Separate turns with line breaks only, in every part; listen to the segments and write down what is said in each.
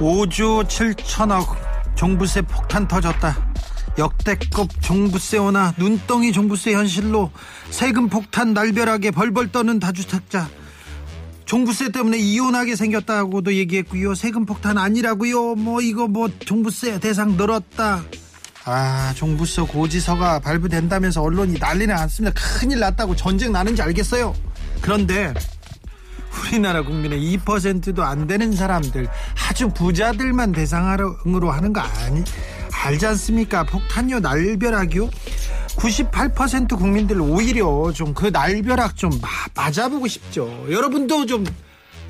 오조 7천억 종부세 폭탄 터졌다. 역대급 종부세 오나 눈덩이 종부세 현실로 세금 폭탄 날벼락에 벌벌 떠는 다주택자. 종부세 때문에 이혼하게 생겼다고도 얘기했고요. 세금 폭탄 아니라고요. 뭐 이거 뭐 종부세 대상 늘었다. 아 종부세 고지서가 발부된다면서 언론이 난리는 않습니다. 큰일 났다고 전쟁 나는지 알겠어요. 그런데 우리나라 국민의 2%도 안 되는 사람들 아주 부자들만 대상으로 하는 거 아니 알지 않습니까? 폭탄요 날벼락이요. 98% 국민들 오히려 좀 그 날벼락 좀 마- 맞아보고 싶죠. 여러분도 좀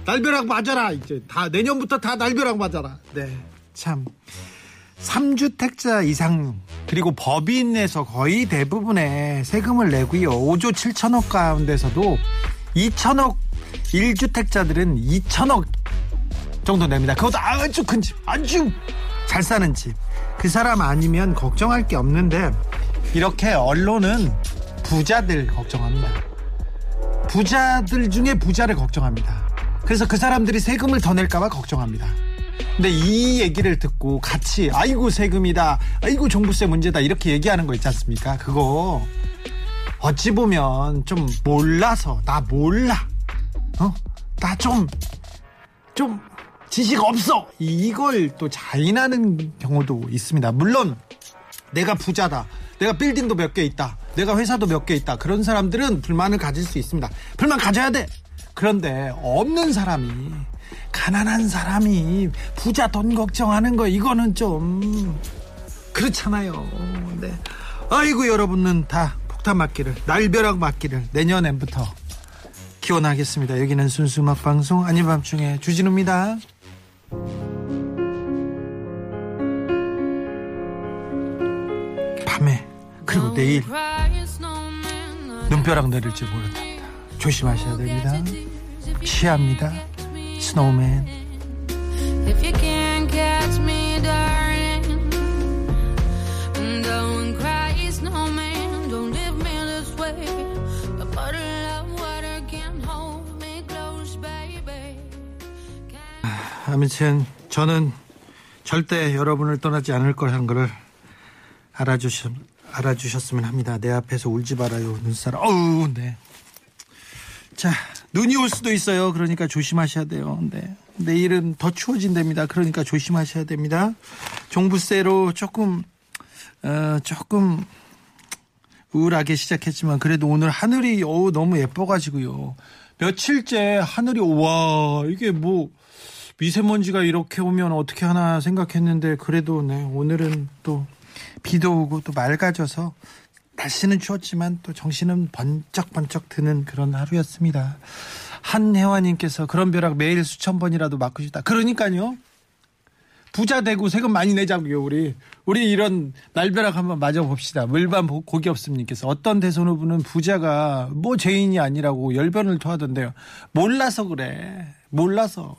날벼락 맞아라. 이제 다 내년부터 다 날벼락 맞아라. 네. 참 3주택자 이상 그리고 법인에서 거의 대부분의 세금을 내고요. 5조 7천억 가운데서도 2천억 1주택자들은 2천억 정도 냅니다. 그것도 아주 큰 집, 아주 잘 사는 집. 그 사람 아니면 걱정할 게 없는데 이렇게 언론은 부자들 걱정합니다. 부자들 중에 부자를 걱정합니다. 그래서 그 사람들이 세금을 더 낼까봐 걱정합니다. 근데 이 얘기를 듣고 같이 아이고 세금이다, 아이고 종부세 문제다 이렇게 얘기하는 거 있지 않습니까? 그거 어찌 보면 좀 몰라서 나 몰라, 어? 나 좀 좀 지식 없어 이걸 또 자인하는 경우도 있습니다. 물론 내가 부자다. 내가 빌딩도 몇 개 있다. 내가 회사도 몇 개 있다. 그런 사람들은 불만을 가질 수 있습니다. 불만 가져야 돼. 그런데 없는 사람이 가난한 사람이 부자 돈 걱정하는 거 이거는 좀 그렇잖아요. 네. 아이고 여러분은 다 폭탄 맞기를 날벼락 맞기를 내년엔부터 기원하겠습니다. 여기는 순수 음악 방송 아닌 밤중에 주진우입니다. 밤에 그리고 내일 눈벼락 내릴지 모른답니다. 조심하셔야 됩니다. 취합니다. 스노우맨. 아무튼 저는 절대 여러분을 떠나지 않을 거라는 것을 알아주셨, 알아주셨으면 합니다. 내 앞에서 울지 말아요, 눈사람. 어우, 네. 자, 눈이 올 수도 있어요. 그러니까 조심하셔야 돼요. 네. 내일은 더 추워진답니다. 그러니까 조심하셔야 됩니다. 종부세로 조금, 어, 조금 우울하게 시작했지만 그래도 오늘 하늘이 어우, 너무 예뻐가지고요. 며칠째 하늘이 와 이게 뭐 미세먼지가 이렇게 오면 어떻게 하나 생각했는데 그래도 네 오늘은 또 비도 오고 또 맑아져서 날씨는 추웠지만 또 정신은 번쩍번쩍 드는 그런 하루였습니다. 한혜화님께서 그런 벼락 매일 수천 번이라도 맞고 싶다. 그러니까요. 부자 되고 세금 많이 내자고요 우리 우리 이런 날벼락 한번 맞아 봅시다 물반 보- 고기 없음님께서 어떤 대선 후보는 부자가 뭐 죄인이 아니라고 열변을 토하던데요 몰라서 그래 몰라서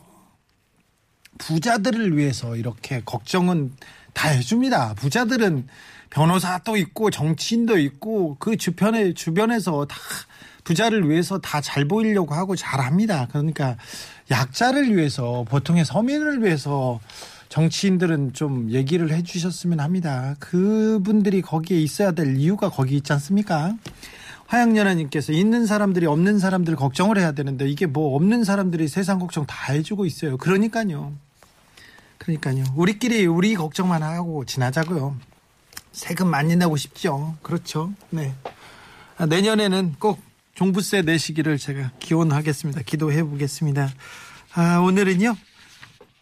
부자들을 위해서 이렇게 걱정은 다 해줍니다 부자들은 변호사도 있고 정치인도 있고 그 주변에 주변에서 다 부자를 위해서 다 잘 보이려고 하고 잘합니다 그러니까 약자를 위해서 보통의 서민을 위해서 정치인들은 좀 얘기를 해주셨으면 합니다. 그분들이 거기에 있어야 될 이유가 거기 있지 않습니까? 화양연화님께서 있는 사람들이 없는 사람들 걱정을 해야 되는데 이게 뭐 없는 사람들이 세상 걱정 다 해주고 있어요. 그러니까요. 그러니까요. 우리끼리 우리 걱정만 하고 지나자고요. 세금 많이 내고 싶죠. 그렇죠. 네. 아, 내년에는 꼭 종부세 내시기를 제가 기원하겠습니다. 기도해 보겠습니다. 아, 오늘은요.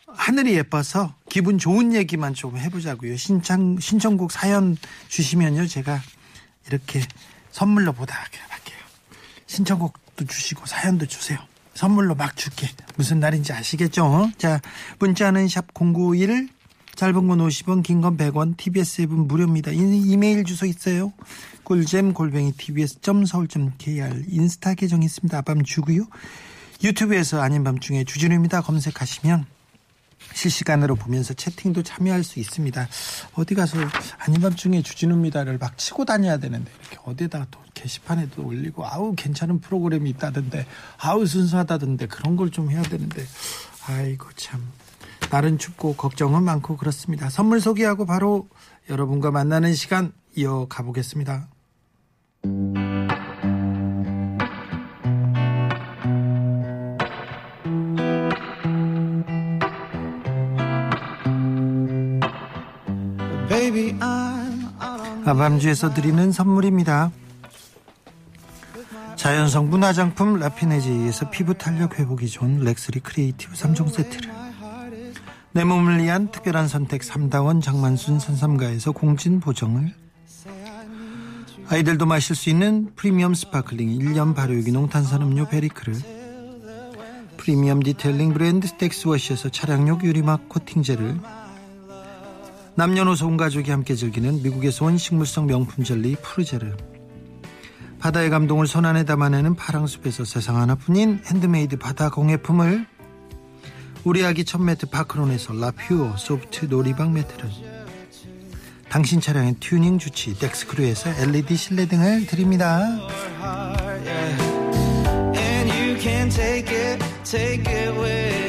하늘이 예뻐서 기분 좋은 얘기만 좀 해보자고요. 신청, 신청곡 사연 주시면요. 제가 이렇게 선물로 보답할게요. 신청곡도 주시고 사연도 주세요. 선물로 막 줄게. 무슨 날인지 아시겠죠? 자, 문자는 샵 0951, 짧은 건 50원, 긴 건 100원, TBS 앱은 무료입니다. 이- 이메일 주소 있어요. 꿀잼 골뱅이 tbs.서울.kr 인스타 계정 있습니다. 밤주고요. 유튜브에서 아닌 밤중에 주진우입니다. 검색하시면 실시간으로 보면서 채팅도 참여할 수 있습니다. 어디 가서 아닌 밤중에 주진우입니다를 막 치고 다녀야 되는데 이렇게 어디다가 또 게시판에도 올리고 아우 괜찮은 프로그램이 있다던데 아우 순수하다던데 그런 걸 좀 해야 되는데 아이고 참 날은 춥고 걱정은 많고 그렇습니다. 선물 소개하고 바로 여러분과 만나는 시간 이어 가 보겠습니다. 아밤주에서 드리는 선물입니다. 자연 성분 화장품 라피네제이에서 피부 탄력 회복이 좋은 렉스리 크리에이티브 3종 세트를. 내 몸을 위한 특별한 선택 3다원 장만순 선삼가에서 공진 보정을. 아이들도 마실 수 있는 프리미엄 sparkling 1년 발효유기농 탄산음료 베리크를. 프리미엄 detailing 브랜드 스텍스워시에서 차량용 유리막 코팅제를 남녀노소 온 가족이 함께 즐기는 미국에서 온 식물성 명품 젤리 푸르제르. 바다의 감동을 손 안에 담아내는 파랑숲에서 세상 하나뿐인 핸드메이드 바다 공예품을 우리 아기 첫 매트 파크론에서 라퓨어 소프트 놀이방 매트를 당신 차량의 튜닝 주치 덱스크루에서 LED 실내등을 드립니다.
Take it, take it with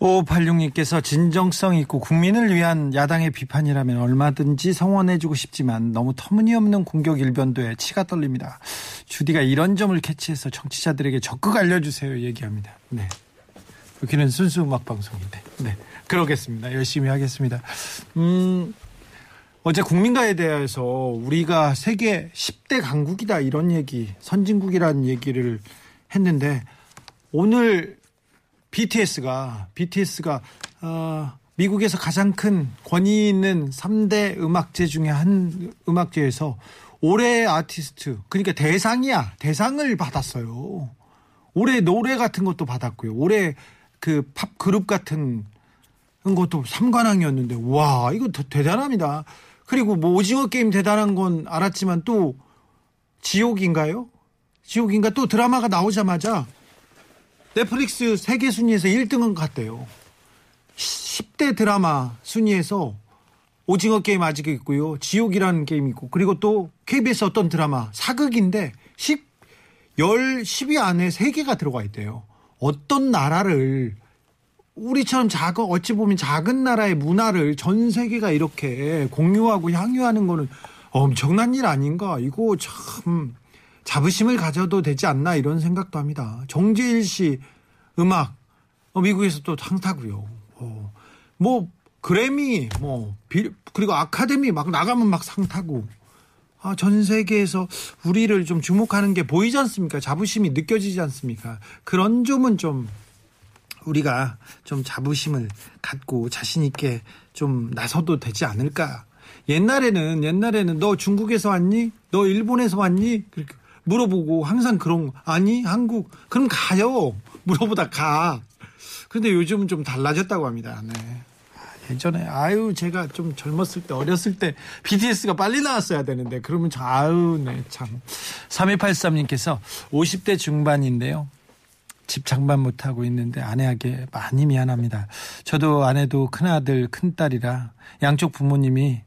586님께서 진정성 있고 국민을 위한 야당의 비판이라면 얼마든지 성원해주고 싶지만 너무 터무니없는 공격 일변도에 치가 떨립니다. 주디가 이런 점을 캐치해서 정치자들에게 적극 알려주세요. 얘기합니다. 네. 여기는 순수 음악 방송인데. 네. 그러겠습니다. 열심히 하겠습니다. 음. 어제 국민가에 대해서 우리가 세계 10대 강국이다 이런 얘기, 선진국이라는 얘기를 했는데 오늘 BTS가 BTS가 어, 미국에서 가장 큰 권위 있는 3대 음악제 중에 한 음악제에서 올해 아티스트 그러니까 대상이야 대상을 받았어요. 올해 노래 같은 것도 받았고요. 올해 그 팝 그룹 같은 것도 3관왕이었는데 와 이거 더 대단합니다. 그리고 뭐 오징어 게임 대단한 건 알았지만 또 지옥인가요? 지옥인가 또 드라마가 나오자마자 넷플릭스 세계 순위에서 1등은 갔대요. 10대 드라마 순위에서 오징어 게임 아직 있고요. 지옥이라는 게임이 있고 그리고 또 KBS 어떤 드라마 사극인데 10, 10, 10위 안에 3개가 들어가 있대요. 어떤 나라를 우리처럼 작은 어찌 보면 작은 나라의 문화를 전 세계가 이렇게 공유하고 향유하는 거는 엄청난 일 아닌가 이거 참 자부심을 가져도 되지 않나 이런 생각도 합니다. 정재일 씨 음악 어, 미국에서 또 상타고요. 어, 뭐 그래미 뭐 비- 그리고 아카데미 막 나가면 막 상타고 아, 전 세계에서 우리를 좀 주목하는 게 보이지 않습니까? 자부심이 느껴지지 않습니까? 그런 점은 좀 우리가 좀 자부심을 갖고 자신 있게 좀 나서도 되지 않을까? 옛날에는 옛날에는 너 중국에서 왔니? 너 일본에서 왔니? 그렇게 물어보고 항상 그런 거, 아니 한국 그럼 가요 물어보다 가. 그런데 요즘은 좀 달라졌다고 합니다. 네. 아, 예전에 아유 제가 좀 젊었을 때 어렸을 때 BTS가 빨리 나왔어야 되는데 그러면 저 아유 네참 3283님께서 50대 중반인데요. 집 장만 못하고 있는데 아내에게 많이 미안합니다. 저도 아내도 큰아들, 큰딸이라 양쪽 부모님이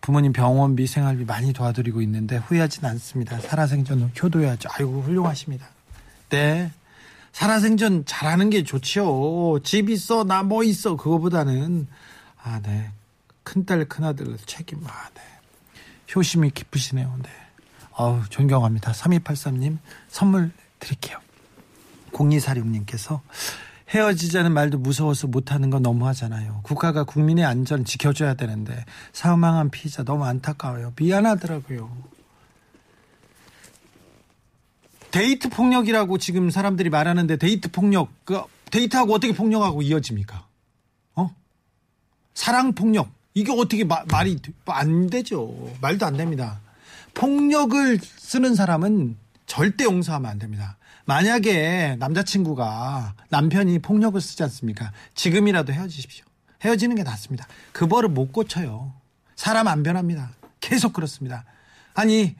부모님 병원비, 생활비 많이 도와드리고 있는데 후회하진 않습니다. 살아생전 효도해야죠. 아이고, 훌륭하십니다. 네. 살아생전 잘하는 게 좋지요. 집 있어, 나 뭐 있어. 그거보다는, 아, 네. 큰딸, 큰아들 책임, 아, 네. 효심이 깊으시네요. 네. 아우, 존경합니다. 3283님 선물 드릴게요. 0246님께서 헤어지자는 말도 무서워서 못하는 건 너무하잖아요. 국가가 국민의 안전 지켜줘야 되는데 사망한 피해자 너무 안타까워요. 미안하더라고요. 데이트 폭력이라고 지금 사람들이 말하는데 데이트 폭력, 그 데이트하고 어떻게 폭력하고 이어집니까? 어? 사랑 폭력 이게 어떻게 마- 말이 안 되죠. 말도 안 됩니다. 폭력을 쓰는 사람은 절대 용서하면 안 됩니다. 만약에 남자친구가 남편이 폭력을 쓰지 않습니까? 지금이라도 헤어지십시오. 헤어지는 게 낫습니다. 그 벌을 못 고쳐요. 사람 안 변합니다. 계속 그렇습니다. 아니,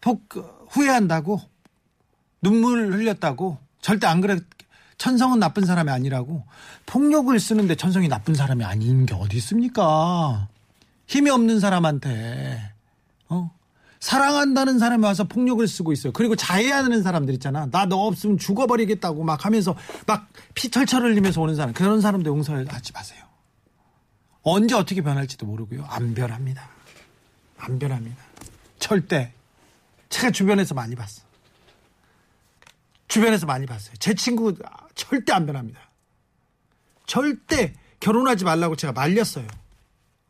폭, 후회한다고? 눈물 흘렸다고? 절대 안 그래. 천성은 나쁜 사람이 아니라고. 폭력을 쓰는데 천성이 나쁜 사람이 아닌 게 어디 있습니까? 힘이 없는 사람한테, 어? 사랑한다는 사람이 와서 폭력을 쓰고 있어요. 그리고 자해하는 사람들 있잖아. 나 너 없으면 죽어버리겠다고 막 하면서 막 피 철철 흘리면서 오는 사람. 그런 사람들 용서하지 마세요. 언제 어떻게 변할지도 모르고요. 안 변합니다. 안 변합니다. 절대. 제가 주변에서 많이 봤어. 주변에서 많이 봤어요. 제 친구 절대 안 변합니다. 절대 결혼하지 말라고 제가 말렸어요.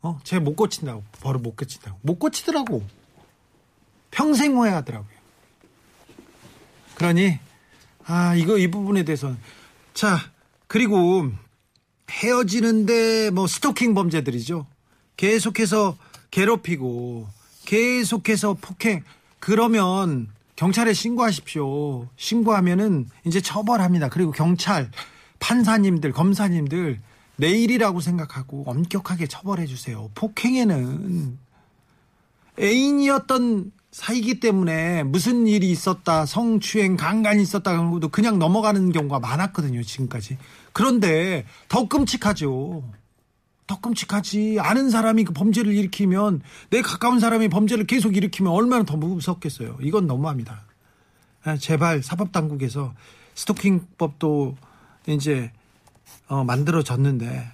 어, 제가 못 고친다고. 버릇 못 고친다고. 못 고치더라고. 평생 후회하더라고요. 그러니, 아, 이거 이 부분에 대해서는. 자, 그리고 헤어지는데 뭐 스토킹 범죄들이죠. 계속해서 괴롭히고, 계속해서 폭행. 그러면 경찰에 신고하십시오. 신고하면은 이제 처벌합니다. 그리고 경찰, 판사님들, 검사님들 내일이라고 생각하고 엄격하게 처벌해 주세요. 폭행에는 애인이었던 사이기 때문에 무슨 일이 있었다, 성추행, 강간이 있었다 그런 것도 그냥 넘어가는 경우가 많았거든요, 지금까지. 그런데 더 끔찍하죠. 더 끔찍하지. 아는 사람이 그 범죄를 일으키면 내 가까운 사람이 범죄를 계속 일으키면 얼마나 더 무섭겠어요. 이건 너무합니다. 아, 제발 사법당국에서 스토킹법도 이제 어, 만들어졌는데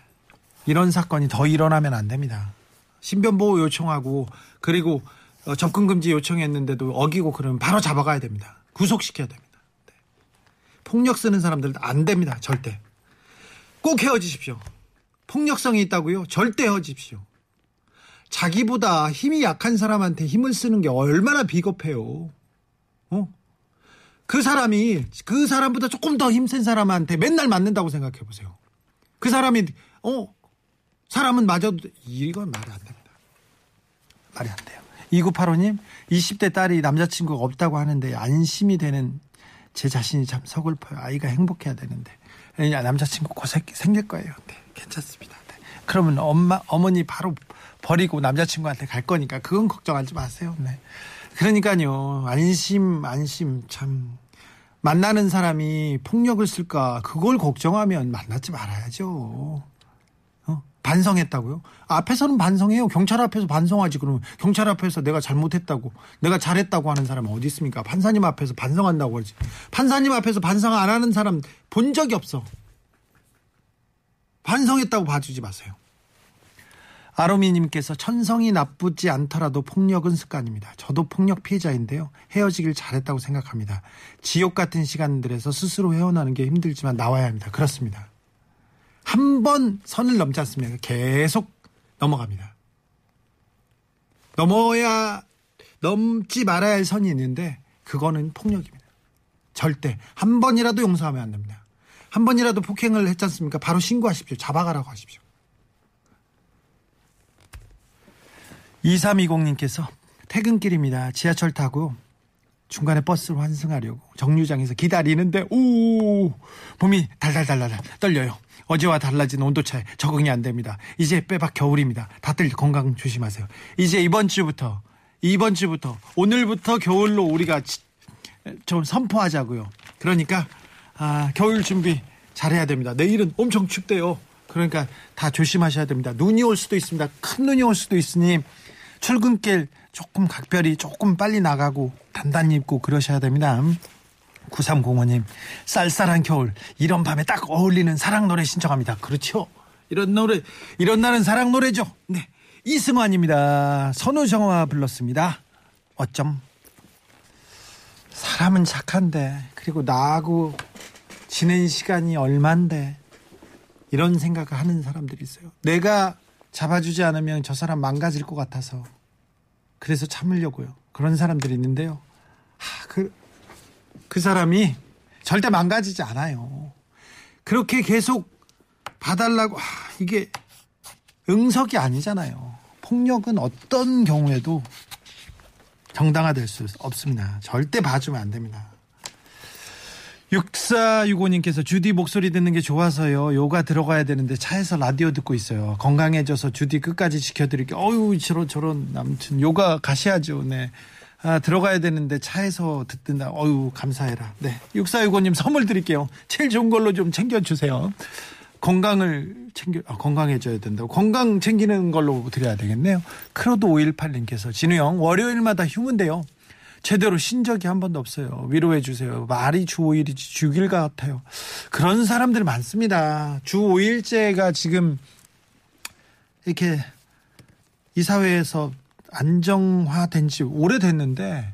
이런 사건이 더 일어나면 안 됩니다. 신변보호 요청하고 그리고 어, 접근 금지 요청했는데도 어기고 그러면 바로 잡아가야 됩니다. 구속시켜야 됩니다. 네. 폭력 쓰는 사람들 안 됩니다. 절대. 꼭 헤어지십시오. 폭력성이 있다고요? 절대 헤어지십시오. 자기보다 힘이 약한 사람한테 힘을 쓰는 게 얼마나 비겁해요. 어? 그 사람이 그 사람보다 조금 더 힘센 사람한테 맨날 맞는다고 생각해 보세요. 그 사람이 어 사람은 맞아도 이건 말이 안 됩니다. 말이 안 돼요. 2985님 20대 딸이 남자친구가 없다고 하는데 안심이 되는 제 자신이 참 서글퍼요. 아이가 행복해야 되는데 남자친구 곧 생길 거예요. 네, 괜찮습니다. 네. 그러면 엄마 어머니 바로 버리고 남자친구한테 갈 거니까 그건 걱정하지 마세요. 네. 그러니까요. 안심 안심 참 만나는 사람이 폭력을 쓸까 그걸 걱정하면 만나지 말아야죠. 어? 반성했다고요? 앞에서는 반성해요. 경찰 앞에서 반성하지 그러면 경찰 앞에서 내가 잘못했다고 내가 잘했다고 하는 사람은 어디 있습니까? 판사님 앞에서 반성한다고 하지. 판사님 앞에서 반성 안 하는 사람 본 적이 없어. 반성했다고 봐주지 마세요. 아로미님께서 천성이 나쁘지 않더라도 폭력은 습관입니다. 저도 폭력 피해자인데요. 헤어지길 잘했다고 생각합니다. 지옥 같은 시간들에서 스스로 헤어나는 게 힘들지만 나와야 합니다. 그렇습니다. 한 번 선을 넘지 않습니까? 계속 넘어갑니다. 넘어야 넘지 말아야 할 선이 있는데 그거는 폭력입니다. 절대 한 번이라도 용서하면 안 됩니다. 한 번이라도 폭행을 했지 않습니까? 바로 신고하십시오. 잡아가라고 하십시오. 2320님께서 퇴근길입니다. 지하철 타고 중간에 버스를 환승하려고 정류장에서 기다리는데 오 몸이 달달달달 떨려요. 어제와 달라진 온도 차에 적응이 안 됩니다. 이제 빼박 겨울입니다. 다들 건강 조심하세요. 이제 이번 주부터 이번 주부터 오늘부터 겨울로 우리가 좀 선포하자고요. 그러니까 아, 겨울 준비 잘해야 됩니다. 내일은 엄청 춥대요. 그러니까 다 조심하셔야 됩니다. 눈이 올 수도 있습니다. 큰 눈이 올 수도 있으니 출근길 조금 각별히 조금 빨리 나가고 단단히 입고 그러셔야 됩니다. 9305님, 쌀쌀한 겨울, 이런 밤에 딱 어울리는 사랑 노래 신청합니다. 그렇죠? 이런 노래, 이런 날은 사랑 노래죠. 네. 이승환입니다. 선우정화 불렀습니다. 어쩜. 사람은 착한데, 그리고 나하고 지낸 시간이 얼만데, 이런 생각을 하는 사람들이 있어요. 내가 잡아주지 않으면 저 사람 망가질 것 같아서 그래서 참으려고요. 그런 사람들이 있는데요. 하, 그, 그 사람이 절대 망가지지 않아요. 그렇게 계속 봐달라고, 하, 이게 응석이 아니잖아요. 폭력은 어떤 경우에도 정당화될 수 없습니다. 절대 봐주면 안 됩니다. 6465님께서 주디 목소리 듣는 게 좋아서요. 요가 들어가야 되는데 차에서 라디오 듣고 있어요. 건강해져서 주디 끝까지 지켜드릴게요. 어유 저런 저런 아무튼 요가 가셔야죠. 네. 아, 들어가야 되는데 차에서 듣는다. 어유 감사해라. 네. 6465님 선물 드릴게요. 제일 좋은 걸로 좀 챙겨주세요. 건강을 챙겨, 아, 건강해져야 된다고. 건강 챙기는 걸로 드려야 되겠네요. 크로드 518님께서 진우 형, 월요일마다 휴무인데요. 제대로 쉰 적이 한 번도 없어요. 위로해 주세요. 말이 주 5일이지 주길 같아요. 그런 사람들 많습니다. 주 5일제가 지금 이렇게 이 사회에서 안정화된 지 오래됐는데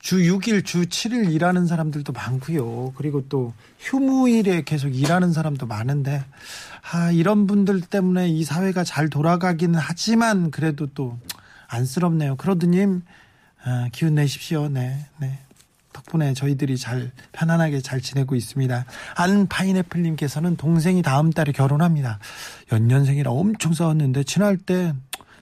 주 6일, 주 7일 일하는 사람들도 많고요. 그리고 또 휴무일에 계속 일하는 사람도 많은데 아, 이런 분들 때문에 이 사회가 잘 돌아가기는 하지만 그래도 또 안쓰럽네요. 크로드님 아, 기운 내십시오. 네, 네. 덕분에 저희들이 잘 편안하게 잘 지내고 있습니다. 안 파인애플님께서는 동생이 다음 달에 결혼합니다. 연년생이라 엄청 싸웠는데 친할 때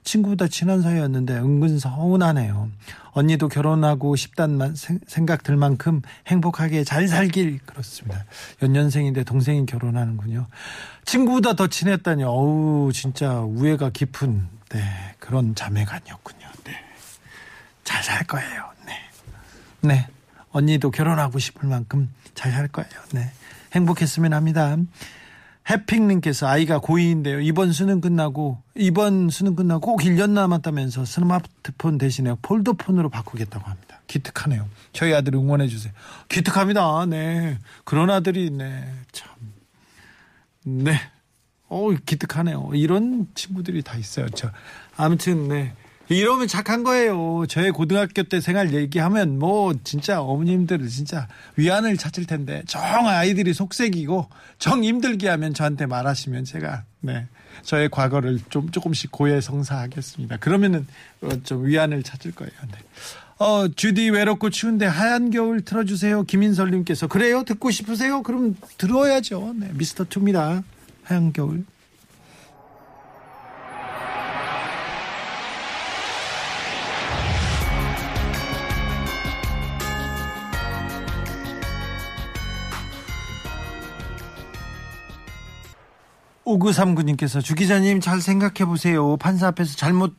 친구보다 친한 사이였는데 은근 서운하네요. 언니도 결혼하고 싶단 생각 들 만큼 행복하게 잘 살길 그렇습니다. 연년생인데 동생이 결혼하는군요. 친구보다 더 친했다니 어우 진짜 우애가 깊은 네 그런 자매간이었군요. 네. 잘 살 거예요. 네. 네. 언니도 결혼하고 싶을 만큼 잘 살 거예요. 네. 행복했으면 합니다. 해픽님께서 아이가 고2인데요. 이번 수능 끝나고, 이번 수능 끝나고 꼭 1년 남았다면서 스마트폰 대신에 폴더폰으로 바꾸겠다고 합니다. 기특하네요. 저희 아들 응원해 주세요. 기특합니다. 네. 그런 아들이, 네. 참. 네. 어 기특하네요. 이런 친구들이 다 있어요. 저. 아무튼, 네. 이러면 착한 거예요. 저의 고등학교 때 생활 얘기하면 뭐 진짜 어머님들 진짜 위안을 찾을 텐데 정 아이들이 속색이고 정 힘들게 하면 저한테 말하시면 제가 네 저의 과거를 좀 조금씩 고해성사하겠습니다. 그러면은 어, 좀 위안을 찾을 거예요. 네. 어 주디 외롭고 추운데 하얀 겨울 틀어주세요. 김인설님께서 그래요 듣고 싶으세요? 그럼 들어야죠. 네 미스터 투입니다. 하얀 겨울. 오구삼구님께서 주 기자님 잘 생각해 보세요. 판사 앞에서 잘못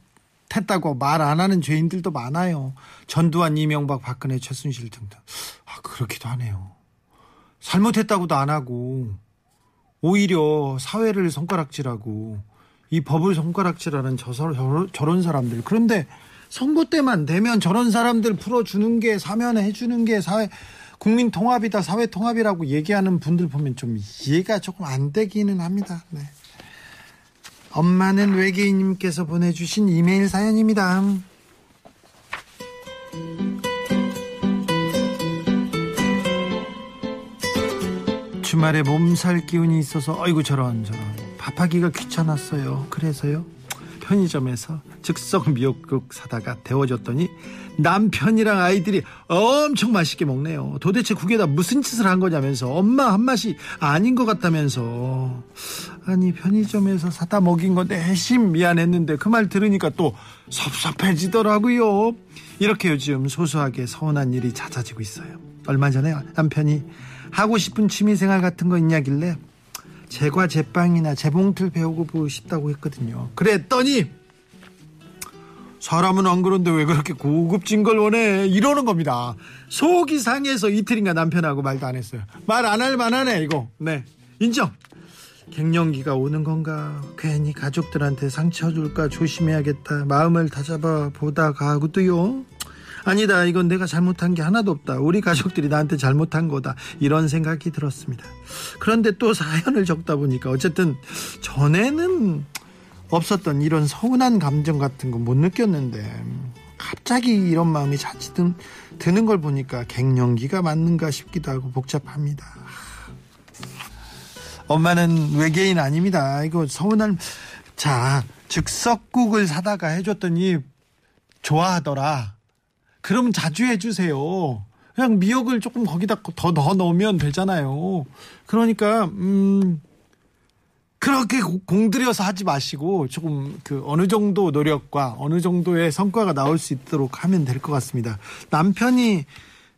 했다고 말 안 하는 죄인들도 많아요. 전두환, 이명박, 박근혜, 최순실 등등. 아 그렇기도 하네요. 잘못했다고도 안 하고 오히려 사회를 손가락질하고 이 법을 손가락질하는 저, 저, 저런 사람들. 그런데 선거 때만 되면 저런 사람들 풀어주는 게 사면해 주는 게 사회 국민 통합이다, 사회 통합이라고 얘기하는 분들 보면 좀 이해가 조금 안 되기는 합니다. 네. 엄마는 외계인님께서 보내주신 이메일 사연입니다. 주말에 몸살 기운이 있어서 어이구 저런 저런 밥하기가 귀찮았어요. 그래서요 편의점에서 즉석 미역국 사다가 데워줬더니 남편이랑 아이들이 엄청 맛있게 먹네요. 도대체 국에다 무슨 짓을 한 거냐면서 엄마 한 맛이 아닌 것 같다면서 아니 편의점에서 사다 먹인 건데 해심 미안했는데 그 말 들으니까 또 섭섭해지더라고요. 이렇게 요즘 소소하게 서운한 일이 잦아지고 있어요. 얼마 전에 남편이 하고 싶은 취미생활 같은 거 있냐길래 제과 제빵이나 재봉틀 배우고 싶다고 했거든요. 그랬더니 사람은 안 그런데 왜 그렇게 고급진 걸 원해? 이러는 겁니다. 속이 상해서 이틀인가 남편하고 말도 안 했어요. 말 안 할 만하네, 이거. 네. 인정. 갱년기가 오는 건가? 괜히 가족들한테 상처 줄까 조심해야겠다. 마음을 다잡아 보다가 또요. 아니다. 이건 내가 잘못한 게 하나도 없다. 우리 가족들이 나한테 잘못한 거다. 이런 생각이 들었습니다. 그런데 또 사연을 적다 보니까 어쨌든 전에는 없었던 이런 서운한 감정 같은 거 못 느꼈는데 갑자기 이런 마음이 자칫 드는 걸 보니까 갱년기가 맞는가 싶기도 하고 복잡합니다. 엄마는 외계인 아닙니다. 이거 서운한 자 즉석국을 사다가 해줬더니 좋아하더라. 그러면 자주 해주세요. 그냥 미역을 조금 거기다 더 넣어 놓으면 되잖아요. 그러니까 음 그렇게 공들여서 하지 마시고 조금 그 어느 정도 노력과 어느 정도의 성과가 나올 수 있도록 하면 될 것 같습니다. 남편이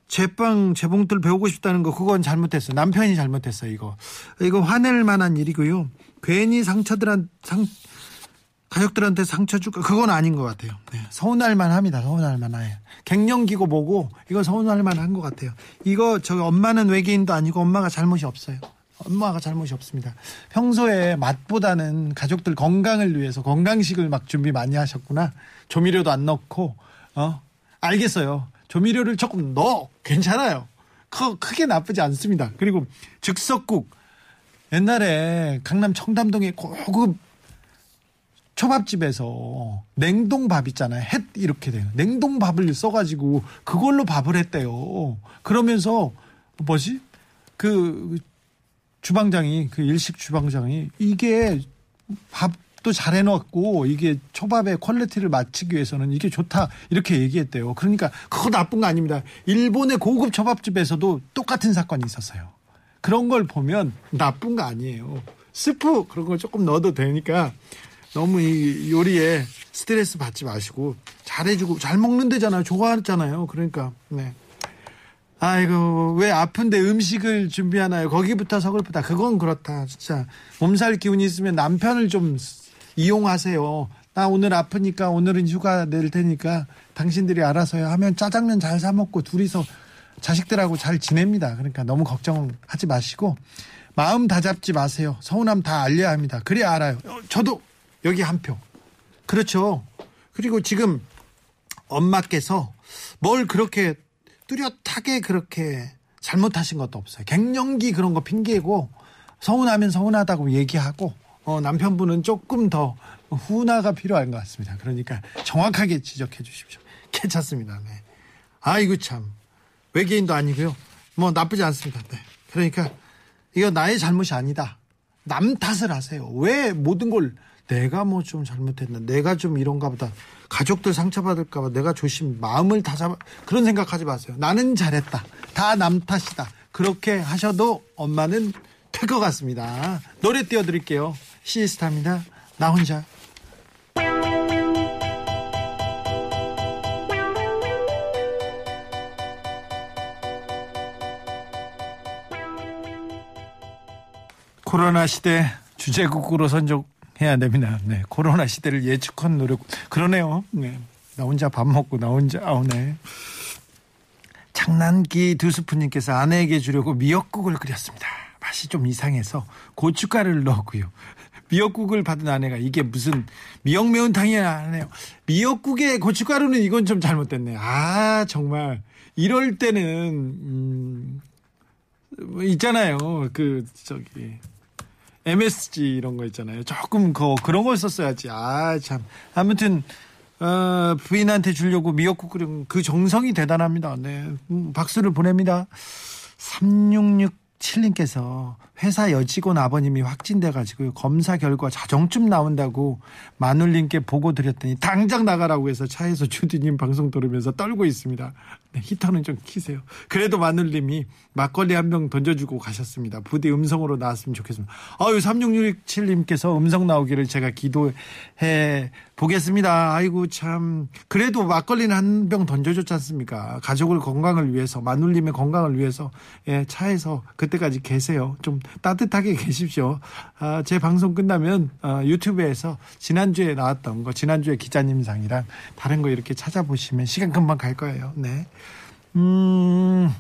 제빵 재봉틀 배우고 싶다는 거 그건 잘못했어. 남편이 잘못했어 이거. 이거 화낼 만한 일이고요. 괜히 상처들한 상 가족들한테 상처 줄까 그건 아닌 것 같아요. 네, 서운할 만 합니다. 서운할 만 해. 갱년기고 뭐고 이거 서운할 만 한 것 같아요. 이거 저기 엄마는 외계인도 아니고 엄마가 잘못이 없어요. 엄마가 잘못이 없습니다. 평소에 맛보다는 가족들 건강을 위해서 건강식을 막 준비 많이 하셨구나. 조미료도 안 넣고 어 알겠어요. 조미료를 조금 넣어 괜찮아요. 크, 크게 나쁘지 않습니다. 그리고 즉석국 옛날에 강남 청담동에 고급 초밥집에서 냉동밥 있잖아요. 햇 이렇게 돼요. 냉동밥을 써가지고 그걸로 밥을 했대요. 그러면서 뭐지? 그 주방장이 그 일식 주방장이 이게 밥도 잘 해놓고 이게 초밥의 퀄리티를 맞추기 위해서는 이게 좋다 이렇게 얘기했대요. 그러니까 그거 나쁜 거 아닙니다. 일본의 고급 초밥집에서도 똑같은 사건이 있었어요. 그런 걸 보면 나쁜 거 아니에요. 스프 그런 거 조금 넣어도 되니까 너무 이 요리에 스트레스 받지 마시고 잘해주고 잘 먹는 데잖아요. 좋아하잖아요. 그러니까 네. 아이고 왜 아픈데 음식을 준비하나요? 거기부터 서글프다. 그건 그렇다. 진짜 몸살 기운이 있으면 남편을 좀 이용하세요. 나 오늘 아프니까 오늘은 휴가 낼 테니까 당신들이 알아서요 하면 짜장면 잘 사 먹고 둘이서 자식들하고 잘 지냅니다. 그러니까 너무 걱정하지 마시고 마음 다잡지 마세요. 서운함 다 알려야 합니다. 그래야 알아요. 어, 저도 여기 한 표. 그렇죠. 그리고 지금 엄마께서 뭘 그렇게 뚜렷하게 그렇게 잘못하신 것도 없어요. 갱년기 그런 거 핑계고 서운하면 서운하다고 얘기하고 어, 남편분은 조금 더 훈화가 필요한 것 같습니다. 그러니까 정확하게 지적해 주십시오. 괜찮습니다. 네. 아이고 참 외계인도 아니고요. 뭐 나쁘지 않습니다. 네. 그러니까 이거 나의 잘못이 아니다. 남 탓을 하세요. 왜 모든 걸 내가 뭐 좀 잘못했나, 내가 좀 이런가 보다. 가족들 상처받을까 봐 내가 조심, 마음을 다 잡아, 그런 생각하지 마세요. 나는 잘했다. 다 남 탓이다. 그렇게 하셔도 엄마는 될것 같습니다. 노래 띄워드릴게요. 시스타입니다. 나 혼자. 코로나 시대 주제국으로 선정 해야 됩니다. 네, 코로나 시대를 예측한 노력. 그러네요. 네, 나 혼자 밥 먹고 나 혼자 아우 네. 장난기 두 스푼님께서 아내에게 주려고 미역국을 끓였습니다. 맛이 좀 이상해서 고춧가루를 넣었고요. 미역국을 받은 아내가 이게 무슨 미역 매운탕이야 하네요. 미역국에 고춧가루는 이건 좀 잘못됐네. 아 정말 이럴 때는 음, 있잖아요. 그 저기 MSG 이런 거 있잖아요. 조금 그 그런 걸 썼어야지. 아 참. 아무튼 어, 부인한테 주려고 미역국 끓인 그 정성이 대단합니다. 네. 음, 박수를 보냅니다. 3667님께서 회사 여직원 아버님이 확진돼 가지고 검사 결과 자정쯤 나온다고 마눌님께 보고 드렸더니 당장 나가라고 해서 차에서 주디님 방송 들으면서 떨고 있습니다. 네, 히터는 좀 키세요. 그래도 마눌님이 막걸리 한 병 던져주고 가셨습니다. 부디 음성으로 나왔으면 좋겠습니다. 아유 3667님께서 음성 나오기를 제가 기도해 보겠습니다. 아이고 참 그래도 막걸리는 한 병 던져줬지 않습니까? 가족을 건강을 위해서 마눌님의 건강을 위해서 예, 차에서 그때까지 계세요. 좀 따뜻하게 계십시오. 아, 제 방송 끝나면 아, 유튜브에서 지난주에 나왔던 거 지난주에 기자님상이랑 다른 거 이렇게 찾아보시면 시간 금방 갈 거예요. 네. 음.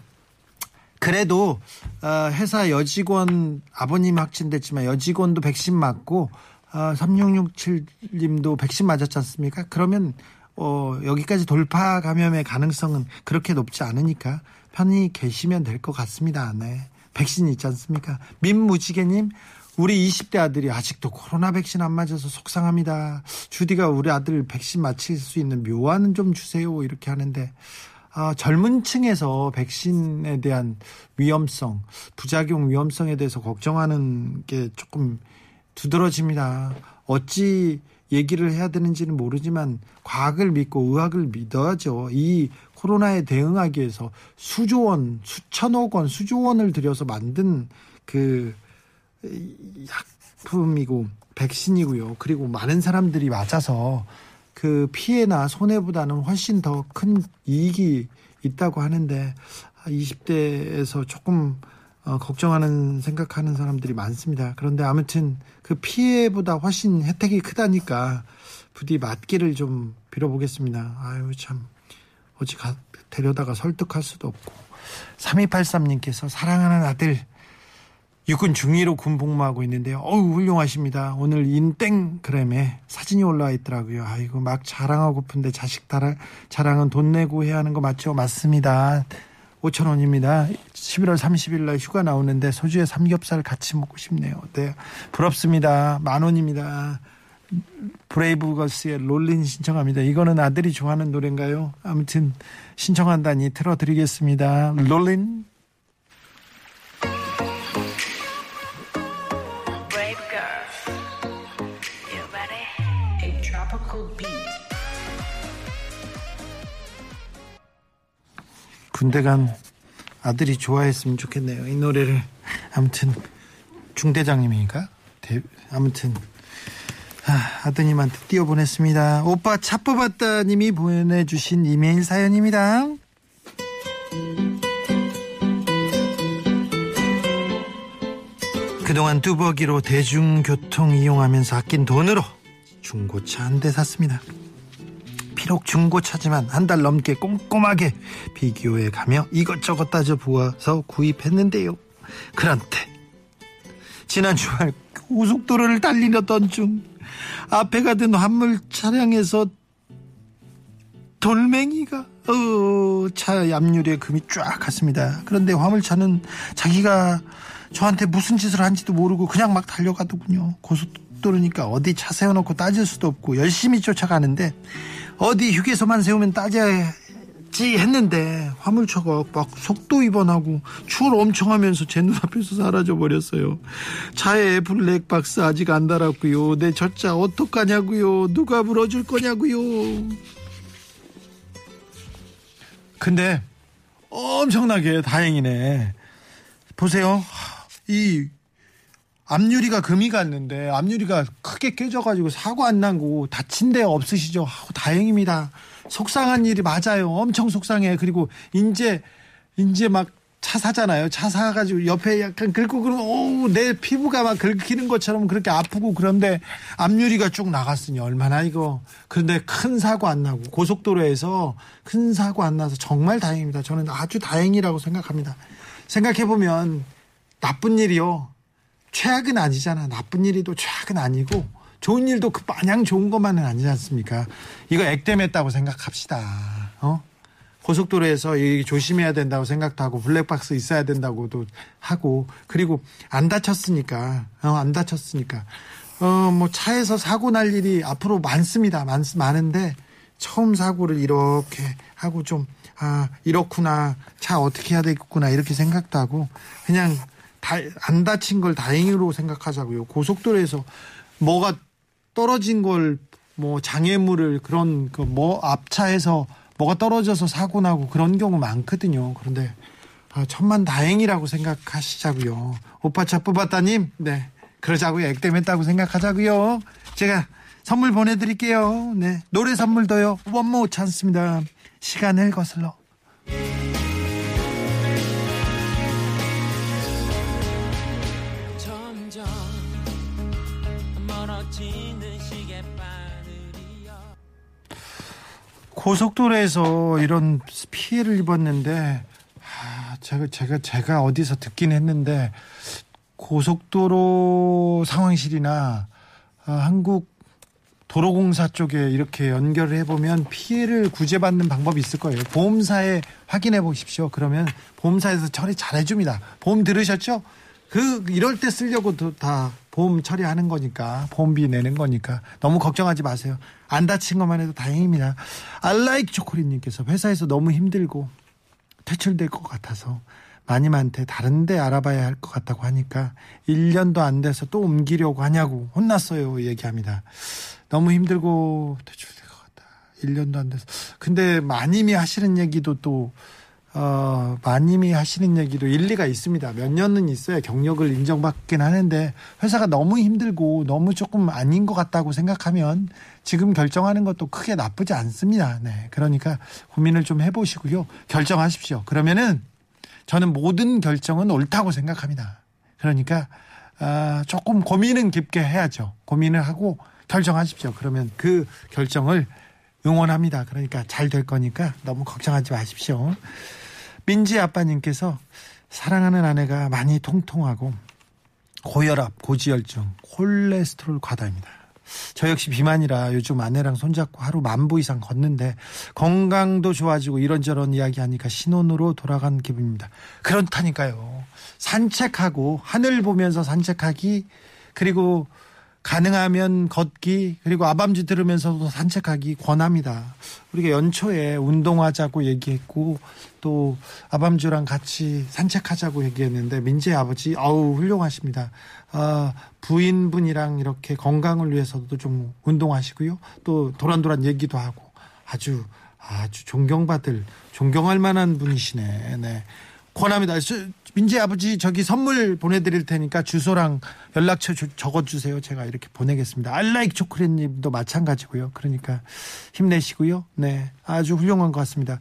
그래도 어, 회사 여직원 아버님 확진됐지만 여직원도 백신 맞고 어, 3667님도 백신 맞았지 않습니까? 그러면 어, 여기까지 돌파 감염의 가능성은 그렇게 높지 않으니까 편히 계시면 될 것 같습니다. 네. 백신 있지 않습니까? 민무지개님, 우리 20대 아들이 아직도 코로나 백신 안 맞아서 속상합니다. 주디가 우리 아들 백신 맞힐 수 있는 묘안은 좀 주세요. 이렇게 하는데, 아, 젊은 층에서 백신에 대한 위험성, 부작용 위험성에 대해서 걱정하는 게 조금 두드러집니다. 어찌 얘기를 해야 되는지는 모르지만 과학을 믿고 의학을 믿어야죠. 이 코로나에 대응하기 위해서 수조 원, 수천억 원, 수조 원을 들여서 만든 그 약품이고 백신이고요. 그리고 많은 사람들이 맞아서 그 피해나 손해보다는 훨씬 더 큰 이익이 있다고 하는데 20대에서 조금 어, 걱정하는 생각하는 사람들이 많습니다. 그런데 아무튼 그 피해보다 훨씬 혜택이 크다니까 부디 맞기를 좀 빌어보겠습니다. 아유 참 어찌 가, 데려다가 설득할 수도 없고 3283님께서 사랑하는 아들 육군 중위로 군 복무하고 있는데요. 어우 훌륭하십니다. 오늘 인땡그램에 사진이 올라와 있더라고요. 아이고 막 자랑하고픈데 자식 따라 자랑은 돈 내고 해야 하는 거 맞죠? 맞습니다. 5천 원입니다. 11월 30일 날 휴가 나오는데 소주에 삼겹살 같이 먹고 싶네요. 네, 부럽습니다. 만 원입니다. 브레이브걸스의 롤린 신청합니다. 이거는 아들이 좋아하는 노래인가요? 아무튼 신청한다니 틀어드리겠습니다. 롤린. 군대 간 아들이 좋아했으면 좋겠네요. 이 노래를 아무튼 중대장님이니까 대- 아무튼 아, 아드님한테 띄워보냈습니다. 오빠 차 뽑았다 님이 보내주신 이메일 사연입니다. 그동안 뚜벅이로 대중교통 이용하면서 아낀 돈으로 중고차 한 대 샀습니다. 비록 중고차지만 한 달 넘게 꼼꼼하게 비교해 가며 이것저것 따져 보아서 구입했는데요. 그런데 지난 주말 고속도로를 달리던 중 앞에 가던 화물 차량에서 돌멩이가 어, 차 앞유리에 금이 쫙 갔습니다. 그런데 화물차는 자기가 저한테 무슨 짓을 한지도 모르고 그냥 막 달려가더군요. 고속도로니까 어디 차 세워놓고 따질 수도 없고 열심히 쫓아가는데 어디 휴게소만 세우면 따져야지 했는데 화물차가 막 속도 위반하고 추월 엄청 하면서 제 눈앞에서 사라져 버렸어요. 차에 블랙박스 아직 안 달았고요. 내 저 차 어떡하냐고요. 누가 물어줄 거냐고요. 근데 엄청나게 다행이네. 보세요. 이 앞유리가 금이 갔는데 앞유리가 크게 깨져가지고 사고 안 나고 다친 데 없으시죠? 아우, 다행입니다. 속상한 일이 맞아요. 엄청 속상해. 그리고 이제 이제 막 차 사잖아요. 차 사가지고 옆에 약간 긁고 그러면 오우 내 피부가 막 긁히는 것처럼 그렇게 아프고 그런데 앞유리가 쭉 나갔으니 얼마나 이거 그런데 큰 사고 안 나고 고속도로에서 큰 사고 안 나서 정말 다행입니다. 저는 아주 다행이라고 생각합니다. 생각해 보면 나쁜 일이요. 최악은 아니잖아. 나쁜 일이도 최악은 아니고 좋은 일도 그 마냥 좋은 것만은 아니지 않습니까? 이거 액땜했다고 생각합시다. 어? 고속도로에서 이 조심해야 된다고 생각도 하고 블랙박스 있어야 된다고도 하고 그리고 안 다쳤으니까 어, 안 다쳤으니까 어 뭐 차에서 사고 날 일이 앞으로 많습니다. 많, 많은데 처음 사고를 이렇게 하고 좀 아 이렇구나 차 어떻게 해야 되겠구나 이렇게 생각도 하고 그냥 다, 안 다친 걸 다행으로 생각하자고요. 고속도로에서 뭐가 떨어진 걸 뭐 장애물을 그런 그 뭐 앞차에서 뭐가 떨어져서 사고 나고 그런 경우 많거든요. 그런데 아, 천만 다행이라고 생각하시자고요. 오빠 차 뽑았다님, 네 그러자고요. 액땜했다고 생각하자고요. 제가 선물 보내드릴게요. 네 노래 선물도요. 원모 찬스입니다. 시간을 거슬러. 고속도로에서 이런 피해를 입었는데 아, 제가 제가 제가 어디서 듣긴 했는데 고속도로 상황실이나 아, 한국 도로공사 쪽에 이렇게 연결을 해보면 피해를 구제받는 방법이 있을 거예요. 보험사에 확인해 보십시오. 그러면 보험사에서 처리 잘 해줍니다. 보험 들으셨죠? 그 이럴 때 쓰려고 도- 다 보험 처리하는 거니까 보험비 내는 거니까 너무 걱정하지 마세요. 안 다친 것만 해도 다행입니다. 알라이크 초콜릿님께서 회사에서 너무 힘들고 퇴출될 것 같아서 마님한테 다른 데 알아봐야 할 것 같다고 하니까 1년도 안 돼서 또 옮기려고 하냐고 혼났어요 얘기합니다. 너무 힘들고 퇴출될 것 같다. 1년도 안 돼서. 근데 마님이 하시는 얘기도 또 어, 마님이 하시는 얘기도 일리가 있습니다. 몇 년은 있어야 경력을 인정받긴 하는데 회사가 너무 힘들고 너무 조금 아닌 것 같다고 생각하면 지금 결정하는 것도 크게 나쁘지 않습니다. 네. 그러니까 고민을 좀 해보시고요. 결정하십시오. 그러면은 저는 모든 결정은 옳다고 생각합니다. 그러니까 아, 조금 고민은 깊게 해야죠. 고민을 하고 결정하십시오. 그러면 그 결정을 응원합니다. 그러니까 잘 될 거니까 너무 걱정하지 마십시오. 민지 아빠님께서 사랑하는 아내가 많이 통통하고 고혈압, 고지혈증, 콜레스테롤 과다입니다. 저 역시 비만이라 요즘 아내랑 손잡고 하루 만보 이상 걷는데 건강도 좋아지고 이런저런 이야기하니까 신혼으로 돌아간 기분입니다. 그렇다니까요. 산책하고 하늘 보면서 산책하기 그리고 가능하면 걷기 그리고 아밤주 들으면서도 산책하기 권합니다. 우리가 연초에 운동하자고 얘기했고 또 아밤주랑 같이 산책하자고 얘기했는데 민재 아버지 아우 훌륭하십니다. 아, 부인분이랑 이렇게 건강을 위해서도 좀 운동하시고요. 또 도란도란 얘기도 하고 아주 아주 존경받을 존경할 만한 분이시네. 네. 권합니다. 저, 민재 아버지 저기 선물 보내드릴 테니까 주소랑 연락처 주- 적어주세요. 제가 이렇게 보내겠습니다. 알라이크 초콜릿님도 마찬가지고요. 그러니까 힘내시고요. 네, 아주 훌륭한 것 같습니다.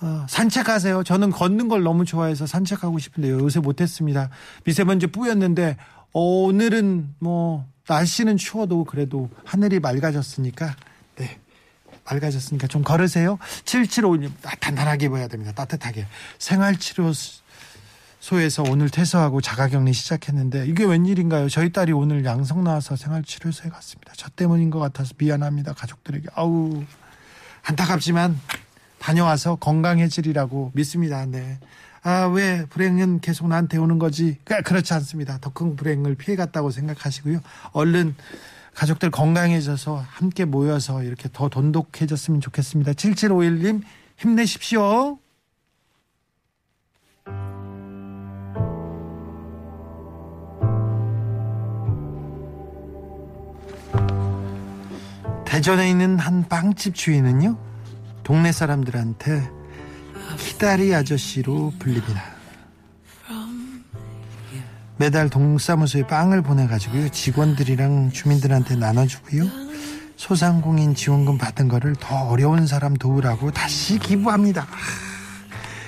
어, 산책하세요. 저는 걷는 걸 너무 좋아해서 산책하고 싶은데요. 요새 못했습니다. 미세먼지 뿌였는데 어, 오늘은 뭐 날씨는 추워도 그래도 하늘이 맑아졌으니까 네. 맑아졌으니까 좀 걸으세요. 7751님, 단단하게 입어야 됩니다. 따뜻하게. 생활치료소에서 오늘 퇴소하고 자가격리 시작했는데 이게 웬일인가요? 저희 딸이 오늘 양성 나와서 생활치료소에 갔습니다. 저 때문인 것 같아서 미안합니다. 가족들에게. 아우, 안타깝지만 다녀와서 건강해지리라고 믿습니다. 네. 아, 왜 불행은 계속 나한테 오는 거지? 그- 그렇지 않습니다. 더 큰 불행을 피해갔다고 생각하시고요. 얼른 가족들 건강해져서 함께 모여서 이렇게 더 돈독해졌으면 좋겠습니다. 7751님 힘내십시오. 대전에 있는 한 빵집 주인은요, 동네 사람들한테 키다리 아저씨로 불립니다. 매달 동사무소에 빵을 보내가지고요, 직원들이랑 주민들한테 나눠주고요, 소상공인 지원금 받은 거를 더 어려운 사람 도우라고 다시 기부합니다.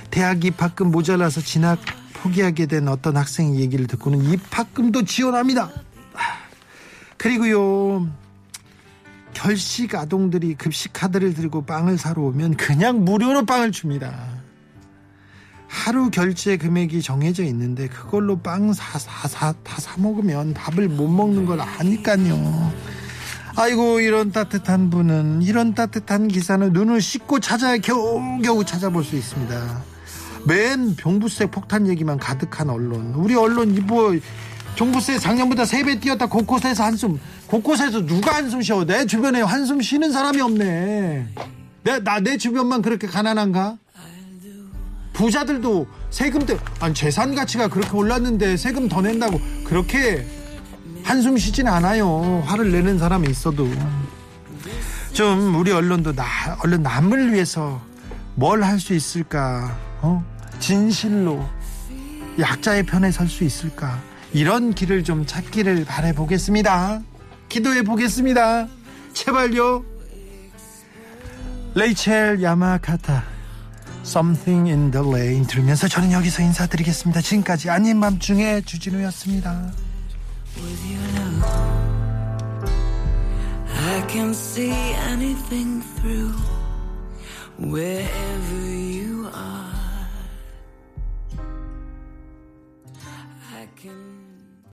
대학 입학금 모자라서 진학 포기하게 된 어떤 학생 얘기를 듣고는 입학금도 지원합니다. 그리고요, 결식 아동들이 급식 카드를 들고 빵을 사러 오면 그냥 무료로 빵을 줍니다. 하루 결제 금액이 정해져 있는데 그걸로 빵 사 사 사 다 사 먹으면 밥을 못 먹는 걸 아니까요. 아이고 이런 따뜻한 분은 이런 따뜻한 기사는 눈을 씻고 찾아야 겨우겨우 찾아볼 수 있습니다. 맨 병부세 폭탄 얘기만 가득한 언론. 우리 언론 이뭐 종부세 작년보다 세 배 뛰었다 곳곳에서 한숨 곳곳에서 누가 한숨 쉬어 내 주변에 한숨 쉬는 사람이 없네 내 나 내 주변만 그렇게 가난한가 부자들도 세금 때 아니 재산 가치가 그렇게 올랐는데 세금 더 낸다고 그렇게 한숨 쉬진 않아요 화를 내는 사람이 있어도 좀 우리 언론도 나 얼른 남을 위해서 뭘 할 수 있을까 어 진실로 약자의 편에 설 수 있을까 이런 길을 좀 찾기를 바래 보겠습니다. 기도해 보겠습니다. 제발요. 레이첼 야마카타 Something in the Lane 들으면서 저는 여기서 인사드리겠습니다. 지금까지 아닌 밤중에 주진우였습니다.
I can see anything through wherever you are.